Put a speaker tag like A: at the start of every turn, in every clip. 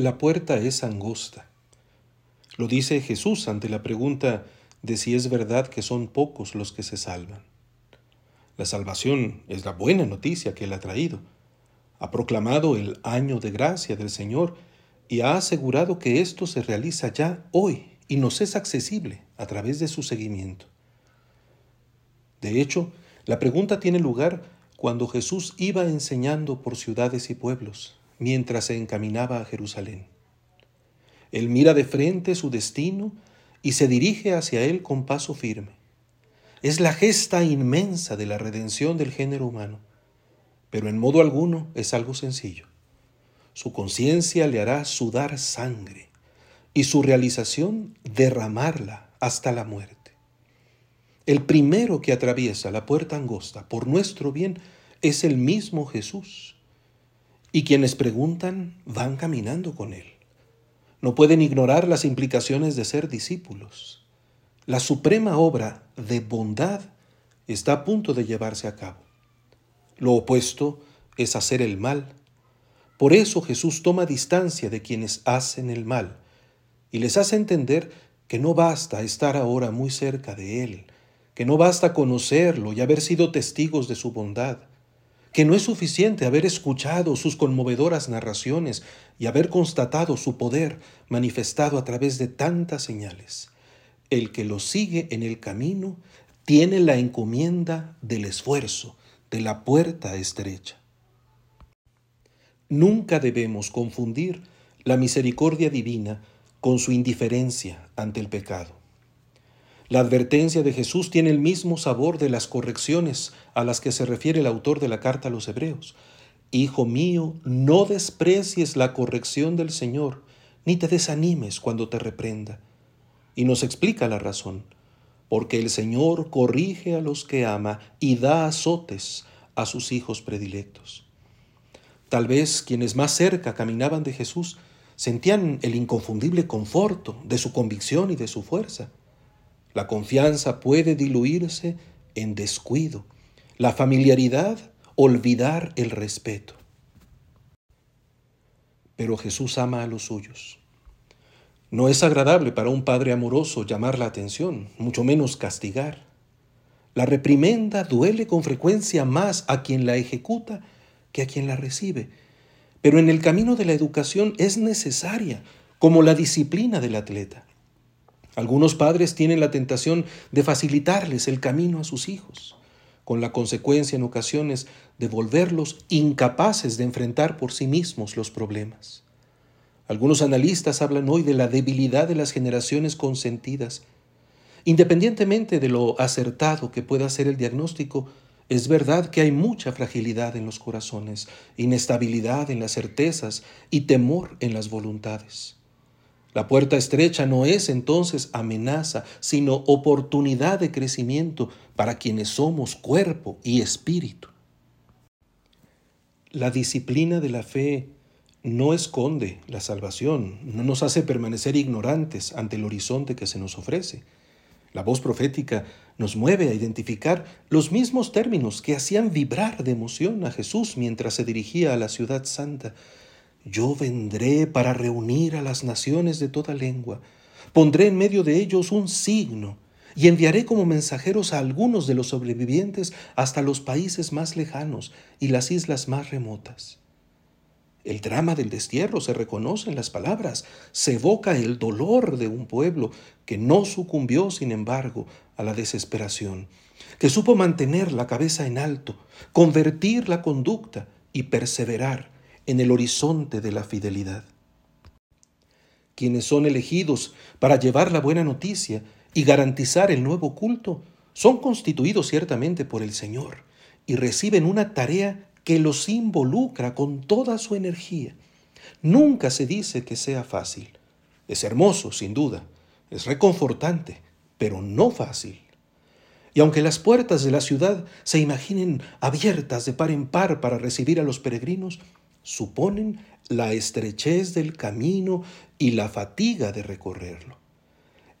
A: La puerta es angosta. Lo dice Jesús ante la pregunta de si es verdad que son pocos los que se salvan. La salvación es la buena noticia que Él ha traído. Ha proclamado el año de gracia del Señor y ha asegurado que esto se realiza ya hoy y nos es accesible a través de su seguimiento. De hecho, la pregunta tiene lugar cuando Jesús iba enseñando por ciudades y pueblos mientras se encaminaba a Jerusalén. Él mira de frente su destino y se dirige hacia él con paso firme. Es la gesta inmensa de la redención del género humano, pero en modo alguno es algo sencillo. Su conciencia le hará sudar sangre y su realización derramarla hasta la muerte. El primero que atraviesa la puerta angosta por nuestro bien es el mismo Jesús. Y quienes preguntan van caminando con Él. No pueden ignorar las implicaciones de ser discípulos. La suprema obra de bondad está a punto de llevarse a cabo. Lo opuesto es hacer el mal. Por eso Jesús toma distancia de quienes hacen el mal y les hace entender que no basta estar ahora muy cerca de Él, que no basta conocerlo y haber sido testigos de su bondad, que no es suficiente haber escuchado sus conmovedoras narraciones y haber constatado su poder manifestado a través de tantas señales. El que lo sigue en el camino tiene la encomienda del esfuerzo, de la puerta estrecha. Nunca debemos confundir la misericordia divina con su indiferencia ante el pecado. La advertencia de Jesús tiene el mismo sabor de las correcciones a las que se refiere el autor de la carta a los hebreos. Hijo mío, no desprecies la corrección del Señor, ni te desanimes cuando te reprenda. Y nos explica la razón, porque el Señor corrige a los que ama y da azotes a sus hijos predilectos. Tal vez quienes más cerca caminaban de Jesús sentían el inconfundible conforto de su convicción y de su fuerza. La confianza puede diluirse en descuido, la familiaridad olvidar el respeto. Pero Jesús ama a los suyos. No es agradable para un padre amoroso llamar la atención, mucho menos castigar. La reprimenda duele con frecuencia más a quien la ejecuta que a quien la recibe, pero en el camino de la educación es necesaria, como la disciplina del atleta. Algunos padres tienen la tentación de facilitarles el camino a sus hijos, con la consecuencia en ocasiones de volverlos incapaces de enfrentar por sí mismos los problemas. Algunos analistas hablan hoy de la debilidad de las generaciones consentidas. Independientemente de lo acertado que pueda ser el diagnóstico, es verdad que hay mucha fragilidad en los corazones, inestabilidad en las certezas y temor en las voluntades. La puerta estrecha no es entonces amenaza, sino oportunidad de crecimiento para quienes somos cuerpo y espíritu. La disciplina de la fe no esconde la salvación, no nos hace permanecer ignorantes ante el horizonte que se nos ofrece. La voz profética nos mueve a identificar los mismos términos que hacían vibrar de emoción a Jesús mientras se dirigía a la ciudad santa. Yo vendré para reunir a las naciones de toda lengua, pondré en medio de ellos un signo y enviaré como mensajeros a algunos de los sobrevivientes hasta los países más lejanos y las islas más remotas. El drama del destierro se reconoce en las palabras, se evoca el dolor de un pueblo que no sucumbió, sin embargo, a la desesperación, que supo mantener la cabeza en alto, convertir la conducta y perseverar en el horizonte de la fidelidad. Quienes son elegidos para llevar la buena noticia y garantizar el nuevo culto son constituidos ciertamente por el Señor y reciben una tarea que los involucra con toda su energía. Nunca se dice que sea fácil. Es hermoso, sin duda, es reconfortante, pero no fácil. Y aunque las puertas de la ciudad se imaginen abiertas de par en par para recibir a los peregrinos, suponen la estrechez del camino y la fatiga de recorrerlo.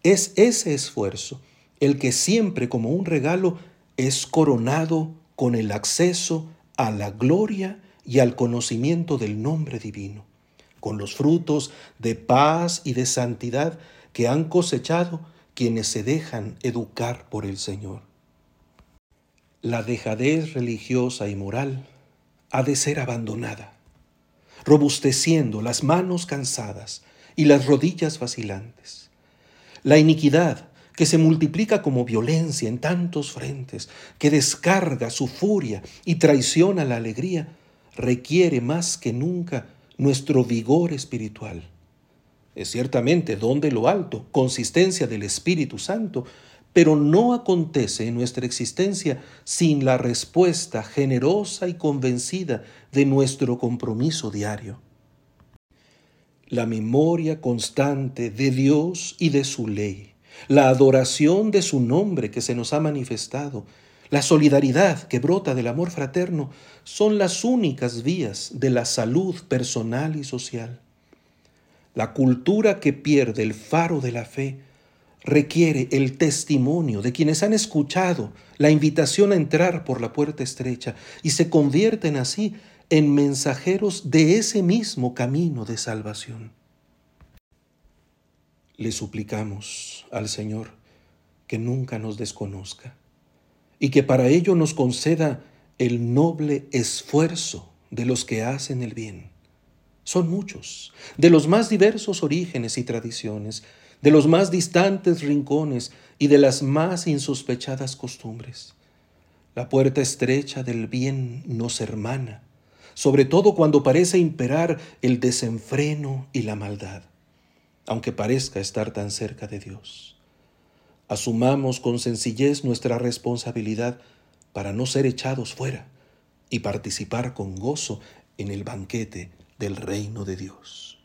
A: Es ese esfuerzo el que siempre como un regalo es coronado con el acceso a la gloria y al conocimiento del nombre divino, con los frutos de paz y de santidad que han cosechado quienes se dejan educar por el Señor. La dejadez religiosa y moral ha de ser abandonada, robusteciendo las manos cansadas y las rodillas vacilantes. La iniquidad, que se multiplica como violencia en tantos frentes, que descarga su furia y traiciona la alegría, requiere más que nunca nuestro vigor espiritual. Es ciertamente don de lo alto, consistencia del Espíritu Santo, pero no acontece en nuestra existencia sin la respuesta generosa y convencida de nuestro compromiso diario. La memoria constante de Dios y de su ley, la adoración de su nombre que se nos ha manifestado, la solidaridad que brota del amor fraterno son las únicas vías de la salud personal y social. La cultura que pierde el faro de la fe requiere el testimonio de quienes han escuchado la invitación a entrar por la puerta estrecha y se convierten así en mensajeros de ese mismo camino de salvación. Le suplicamos al Señor que nunca nos desconozca y que para ello nos conceda el noble esfuerzo de los que hacen el bien. Son muchos, de los más diversos orígenes y tradiciones, de los más distantes rincones y de las más insospechadas costumbres. La puerta estrecha del bien nos hermana, sobre todo cuando parece imperar el desenfreno y la maldad, aunque parezca estar tan cerca de Dios. Asumamos con sencillez nuestra responsabilidad para no ser echados fuera y participar con gozo en el banquete del reino de Dios.